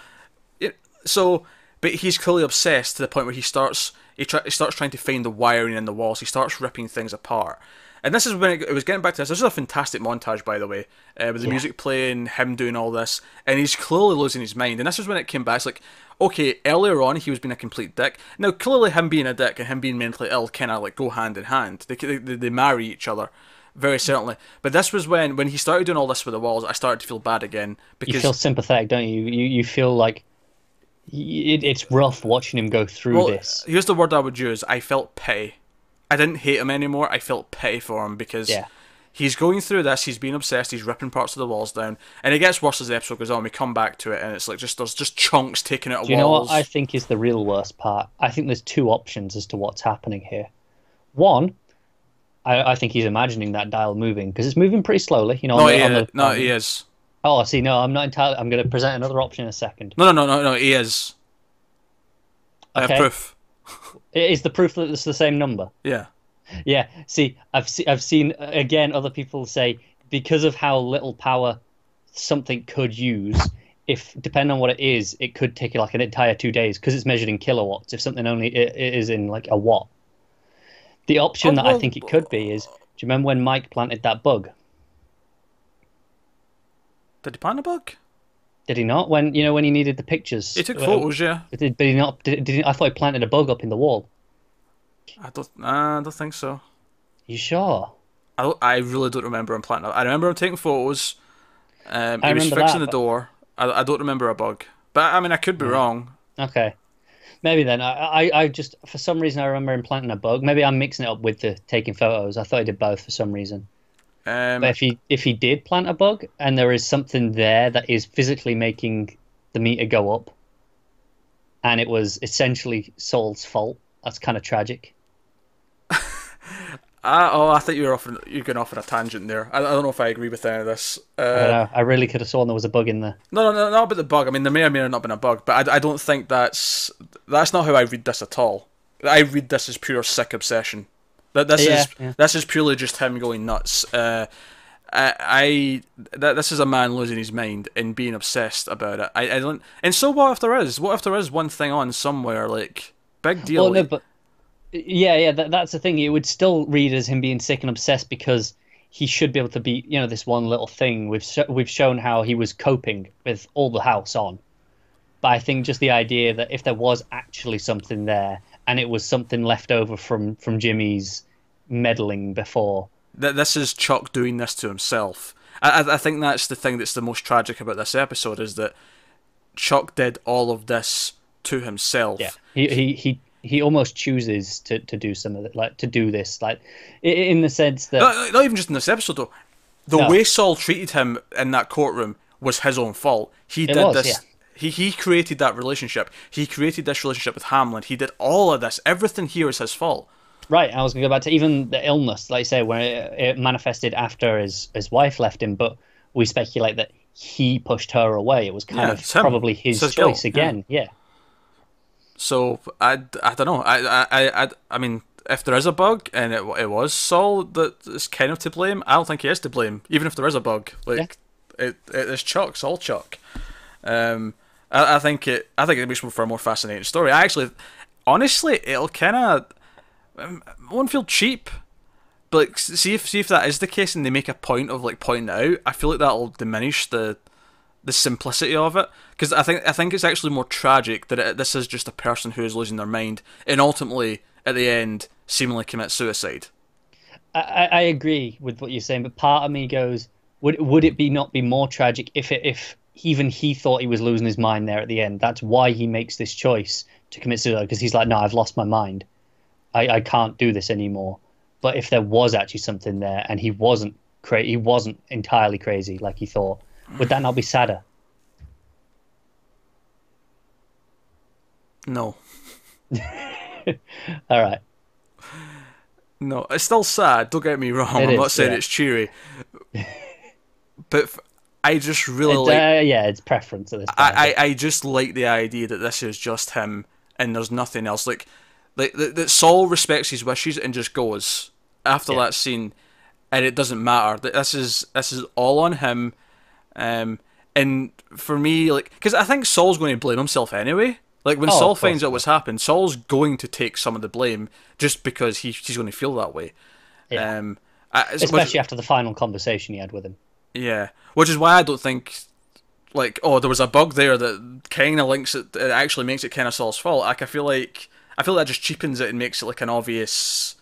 it, so, but he's clearly obsessed to the point where he starts he, try, he starts trying to find the wiring in the walls. He starts ripping things apart. And this is when it, it was getting back to this. This is a fantastic montage, by the way, uh, with the Yeah. music playing, him doing all this, and he's clearly losing his mind. And this is when it came back. It's like, okay, earlier on he was being a complete dick. Now clearly him being a dick and him being mentally ill kind of like go hand in hand. They, they they marry each other, very certainly. But this was when when he started doing all this with the walls. I started to feel bad again because You feel sympathetic, don't you? You you feel like it, it's rough watching him go through Well, this. here's the word I would use. I felt pity. I didn't hate him anymore. I felt pity for him because Yeah. he's going through this. He's being obsessed. He's ripping parts of the walls down, and it gets worse as the episode goes on. We come back to it, and it's like just there's just chunks taken out of Do you know what I think is the real worst part? I think there's two options as to what's happening here. One, I, I think he's imagining that dial moving because it's moving pretty slowly. You know, no, the- the- no, on- he um, is. Oh, see, no, I'm not entirely. I'm going to present another option in a second. No, no, no, no, no. He is. I have Okay. proof. Is the proof that it's the same number? Yeah. Yeah. See, I've se- I've seen again other people say because of how little power something could use. If depending on what it is, it could take you like an entire two days because it's measured in kilowatts. If something only i- i- is in like a watt, the option Oh, that I think it could be is. Do you remember when Mike planted that bug? Did he plant a bug? Did he not? When you know when he needed the pictures, He took photos. Yeah. Did, but he not? Did, did he, I thought he planted a bug up in the wall. I don't. Uh, I don't think so. You sure? I I really don't remember him planting. I remember him taking photos. Um, I he was fixing that, the but- door. I, I don't remember a bug, but I mean I could be wrong. Okay. Maybe then. I, I, I just, for some reason, I remember him planting a bug. Maybe I'm mixing it up with the taking photos. I thought he did both for some reason. Um, But if he if he did plant a bug and there is something there that is physically making the meter go up, and it was essentially Saul's fault, that's kind of tragic. I, oh, I think you're off. You're going off on a tangent there. I, I don't know if I agree with any of this. I Uh. I really could have sworn there was a bug in there. no, no, no, not about the bug. I mean, there may or may not have been a bug, but I, I don't think that's that's not how I read this at all. I read this as pure sick obsession. That this Yeah, is yeah. this is purely just him going nuts. Uh, I, I that this is a man losing his mind and being obsessed about it. I, I don't. And so what if there is? What if there is one thing on somewhere like big deal? Well, no, but yeah, yeah, that, that's the thing. It would still read as him being sick and obsessed because he should be able to be, you know, this one little thing. We've sh- we've shown how he was coping with all the house on, but I think just the idea that if there was actually something there and it was something left over from from Jimmy's meddling before, that this is Chuck doing this to himself. I, I think that's the thing that's the most tragic about this episode is that Chuck did all of this to himself. yeah, he he he. He almost chooses to, to do some of it, like to do this, like in the sense that Not, not even just in this episode though. The No. way Saul treated him in that courtroom was his own fault. He did was, this. yeah. He he created that relationship. He created this relationship with Hamlin. He did all of this. Everything here is his fault. Right, I was going to go back to even the illness, like you say, where it, it manifested after his, his wife left him, but we speculate that he pushed her away. It was kind Yeah, of probably his his choice guilt, again. Yeah. So I, I don't know. I, I I I I mean, if there is a bug and it it was Saul that is kind of to blame, I don't think he is to blame. Even if there is a bug, like it it is Chuck, Saul Chuck. Um, I, I think it I think it makes for a more fascinating story. I actually, honestly, it'll kind of um, won't feel cheap. But like, see if see if that is the case and they make a point of like pointing out, I feel like that'll diminish the the simplicity of it because I think I think it's actually more tragic that it, this is just a person who is losing their mind and ultimately at the end seemingly commits suicide. I, I agree with what you're saying, but part of me goes, would would it be not be more tragic if it, if even he thought he was losing his mind there at the end? That's why he makes this choice to commit suicide because he's like, no, I've lost my mind. I, I can't do this anymore. But if there was actually something there and he wasn't cra- he wasn't entirely crazy like he thought, would that not be sadder? No. All right. No, it's still sad. Don't get me wrong. It I'm not saying yeah. it's cheery, but I just really It, like. uh, yeah, it's preference at this point. I, I, I just like the idea that this is just him and there's nothing else. Like, like that, that Saul respects his wishes and just goes after Yeah. that scene, and it doesn't matter. That This is this is all on him. Um, and for me, like, because I think Saul's going to blame himself anyway. Like when Oh, Saul finds out what's happened, Saul's going to take some of the blame just because he he's going to feel that way. Yeah. Um, I, Especially after the final conversation he had with him. Yeah, which is why I don't think like oh there was a bug there that kind of links it. It actually makes it kind of Saul's fault. Like I feel like I feel that just cheapens it and makes it like an obvious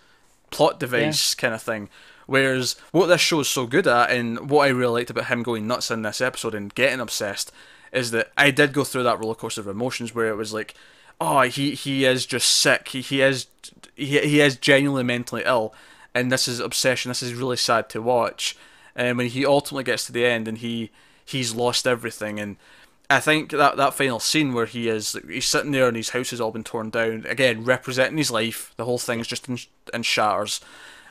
plot device kind of thing. Whereas what this show is so good at, and what I really liked about him going nuts in this episode and getting obsessed, is that I did go through that roller coaster of emotions where it was like, oh, he he is just sick. He he is he he is genuinely mentally ill, and this is obsession. This is really sad to watch. And when he ultimately gets to the end and he he's lost everything, and I think that that final scene where he is he's sitting there and his house has all been torn down again, representing his life. The whole thing's just in, in shatters,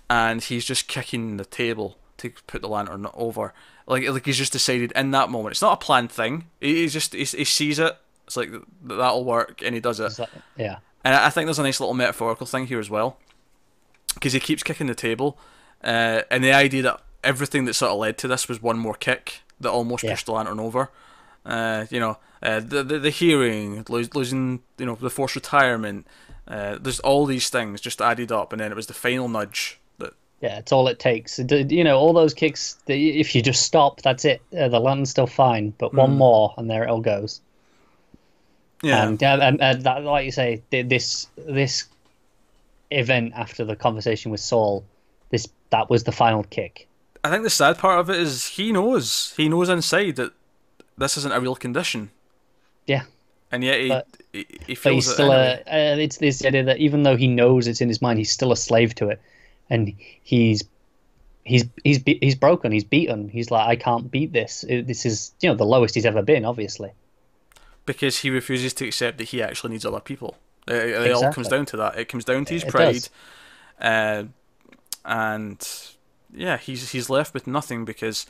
and he's just kicking the table to put the lantern over. Like like he's just decided in that moment. It's not a planned thing. He, he's just he, he sees it. It's like that'll work, and he does it. Yeah. And I I think there's a nice little metaphorical thing here as well, because he keeps kicking the table, uh, and the idea that everything that sort of led to this was one more kick that almost Yeah. pushed the lantern over. Uh, you know, uh, the, the the hearing, lo- losing, you know, the forced retirement. Uh, there's all these things just added up, and then it was the final nudge that. Yeah, it's all it takes. You know, all those kicks. If you just stop, that's it. Uh, the lantern's still fine, but one more, and there it all goes. Yeah, And, and, and that, like you say, this this event after the conversation with Saul, this that was the final kick. I think the sad part of it is he knows, he knows inside that this isn't a real condition, Yeah, and yet he But- he, he but feels he's it still anyway. a. Uh, it's this idea that even though he knows it's in his mind, he's still a slave to it, and he's he's he's he's broken. He's beaten. He's like, I can't beat this. This is you know the lowest he's ever been, obviously. because he refuses to accept that he actually needs other people. It, it all comes down to that. It comes down to his pride, uh, and yeah, he's he's left with nothing because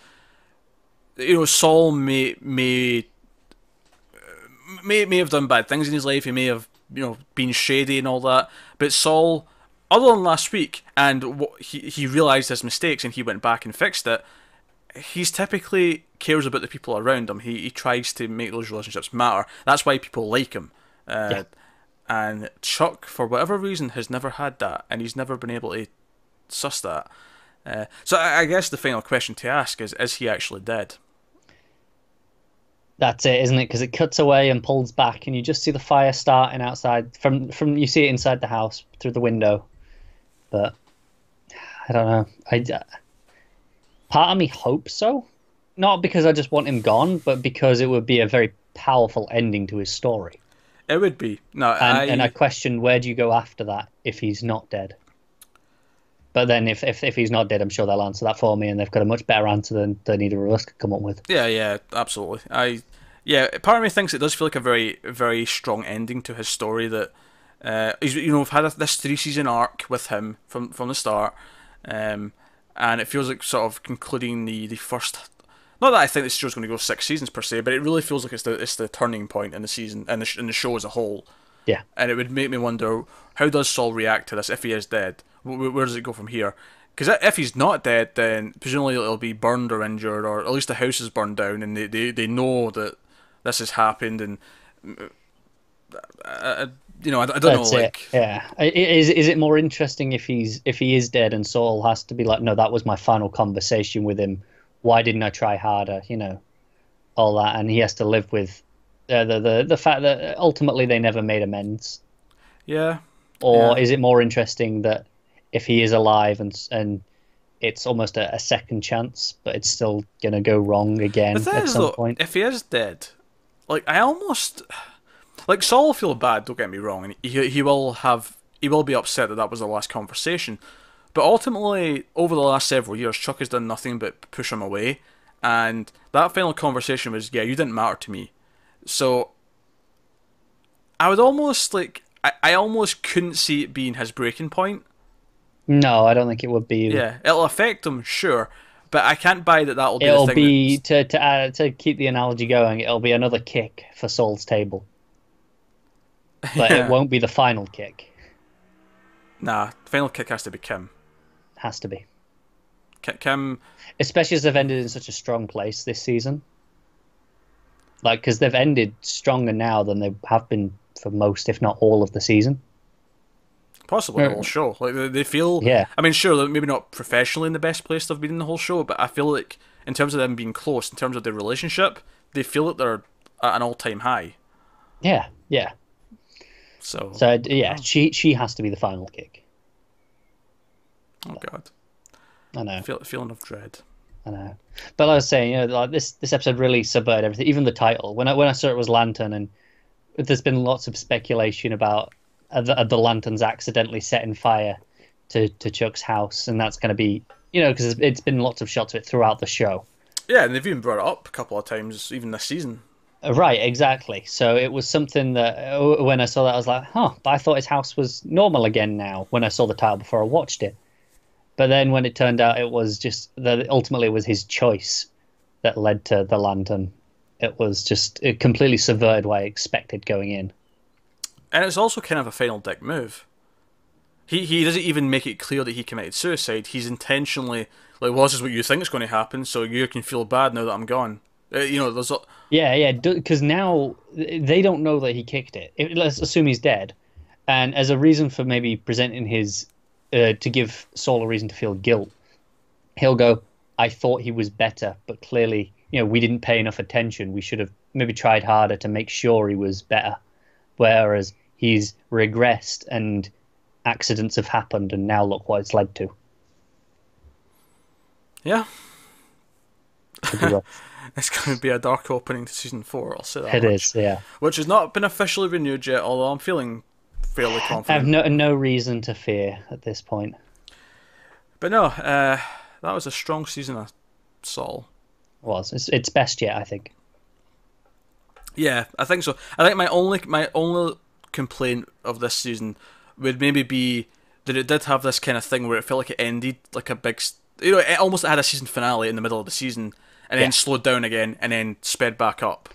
you know Saul may may may may have done bad things in his life. He may have you know been shady and all that, but Saul. Other than last week, and what he he realized his mistakes and he went back and fixed it he's typically cares about the people around him. He he tries to make those relationships matter. That's why people like him. Uh, Yeah. And Chuck, for whatever reason, has never had that, and he's never been able to suss that. Uh, so I, guess the final question to ask is: Is he actually dead? That's it, isn't it? Because it cuts away and pulls back, and you just see the fire starting outside from from you see it inside the house through the window. But I don't know. I part of me hopes so, not because I just want him gone, but because it would be a very powerful ending to his story. It would be no. And I, and I question where do you go after that if he's not dead. But then if, if if he's not dead, I'm sure they'll answer that for me, and they've got a much better answer than, than either of us could come up with. Yeah, yeah, absolutely. I yeah, part of me thinks it does feel like a very very strong ending to his story that uh, he's you know we've had a, this three season arc with him from from the start, um, and it feels like sort of concluding the the first. Not that I think this show's going to go six seasons per se, but it really feels like it's the it's the turning point in the season and the sh- in the show as a whole. Yeah. And it would make me wonder how does Saul react to this if he is dead? Where, where does it go from here? Because if he's not dead, then presumably it'll be burned or injured, or at least the house is burned down, and they, they, they know that this has happened, and uh, you know I, I don't That's know it. like Yeah. Is is it more interesting if he's if he is dead and Saul has to be like, no, that was my final conversation with him. Why didn't I try harder? You know, all that, and he has to live with uh, the the the fact that ultimately they never made amends. yeah or Yeah. is it more interesting that if he is alive and and it's almost a, a second chance, but it's still gonna go wrong again at is, some though, point? if he is dead, like I almost like Saul will feel bad. Don't get me wrong, and he he will have he will be upset that that was the last conversation. But ultimately, over the last several years, Chuck has done nothing but push him away, and that final conversation was, "Yeah, you didn't matter to me." So I would almost like I, I almost couldn't see it being his breaking point. No, I don't think it would be. Yeah, it'll affect them, sure, but I can't buy that. That'll be It'll the thing be that's- to to add, to keep the analogy going. It'll be another kick for Saul's table, but Yeah. it won't be the final kick. Nah, final kick has to be Kim. Has to be, Kim, especially as they've ended in such a strong place this season. Like, because they've ended stronger now than they have been for most, if not all, of the season. Possibly the whole show. Like they, they feel. Yeah. I mean, sure, maybe not professionally in the best place they've been in the whole show, but I feel like in terms of them being close, in terms of their relationship, they feel that they're at an all-time high. Yeah, yeah. So, So yeah, she she has to be the final kick. oh god, I know. feel feeling of dread. I know. But like I was saying, you know, like this this episode really subverted everything. Even the title. When I when I saw it was Lantern, and there's been lots of speculation about uh, the, uh, the lanterns accidentally setting fire to to Chuck's house, and that's going to be you know because it's been lots of shots of it throughout the show. Yeah, and they've even brought it up a couple of times, even this season. Uh, Right, exactly. So it was something that uh, when I saw that, I was like, huh, but I thought his house was normal again now when I saw the title before I watched it. But then when it turned out it was just that ultimately it was his choice that led to the lantern, it was just it completely subverted what I expected going in. And it's also kind of a final dick move. He he doesn't even make it clear that he committed suicide. He's intentionally like, well, this is what you think is going to happen, so you can feel bad now that I'm gone. Uh, you know, there's a, Yeah, yeah, because now they don't know that he kicked it. If- Let's assume he's dead, and as a reason for maybe presenting his uh, to give Saul a reason to feel guilt, he'll go, "I thought he was better, but clearly, you know, we didn't pay enough attention. We should have maybe tried harder to make sure he was better." Whereas he's regressed and accidents have happened, and now look what it's led to. yeah. Could be rough. It's going to be a dark opening to season four. I'll say that. it much. is, yeah. Which has not been officially renewed yet, although I'm feeling fairly confident. I have no no reason to fear at this point. But no, uh, that was a strong season of Saul. Was it's it's best yet, I think. Yeah, I think so. I think my only my only complaint of this season would maybe be that it did have this kind of thing where it felt like it ended like a big, you know, it almost had a season finale in the middle of the season and Yeah. then slowed down again and then sped back up.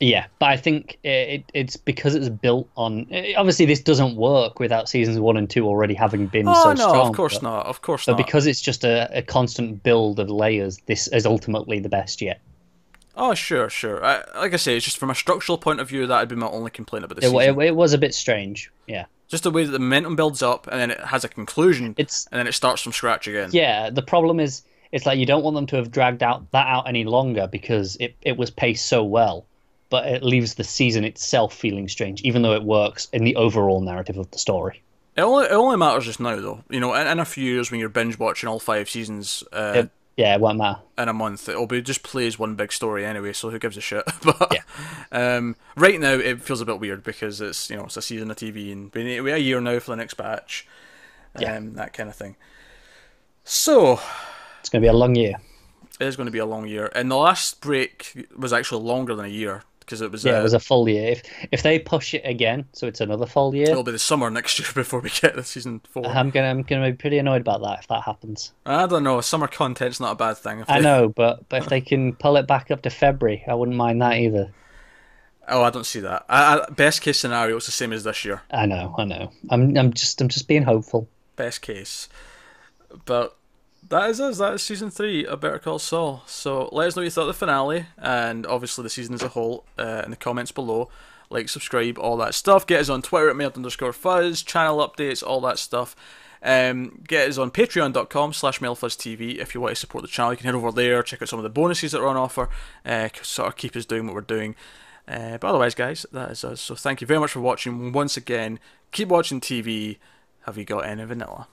Yeah, but I think it, it's because it's built on. Eh, obviously, this doesn't work without seasons one and two already having been Oh so no, strong. of course but, not, of course But not. But because it's just a, a constant build of layers, this is ultimately the best yet. Oh sure, sure. I, like I say, it's just from a structural point of view that'd be my only complaint about the It, season. it, it was a bit strange. Yeah, just the way that the momentum builds up and then it has a conclusion it's and then it starts from scratch again. yeah. The problem is, it's like you don't want them to have dragged out that out any longer because it it was paced so well. But it leaves the season itself feeling strange, even though it works in the overall narrative of the story. It only it only matters just now though. You know, in, in a few years when you're binge watching all five seasons uh, It- yeah, it won't matter. in a month, it'll be just plays one big story anyway. So who gives a shit? but um, right now it feels a bit weird because it's you know it's a season of TV and we a year now for the next batch, um, Yeah. that kind of thing. So It's going to be a long year. it is going to be a long year, and the last break was actually longer than a year because it was Yeah, uh, it was a full year. If if they push it again, so it's another full year, it'll be the summer next year before we get the season four. I'm gonna I'm gonna be pretty annoyed about that if that happens. I don't know. Summer content's not a bad thing. If I know, but but if they can pull it back up to February, I wouldn't mind that either. Oh, I don't see that. I, I, best case scenario, it's the same as this year. I know, I know. I'm I'm just I'm just being hopeful. Best case. But that is us. That is season three of Better Call Saul. So let us know what you thought of the finale and obviously the season as a whole uh, in the comments below. Like, subscribe, all that stuff. Get us on Twitter at mailed underscore fuzz, channel updates, all that stuff. Um, get us on patreon.com slash mailfuzztv if you want to support the channel. You can head over there, check out some of the bonuses that are on offer, uh, sort of keep us doing what we're doing. Uh, but otherwise, guys, that is us. So thank you very much for watching once again. Keep watching TV. Have you got any vanilla?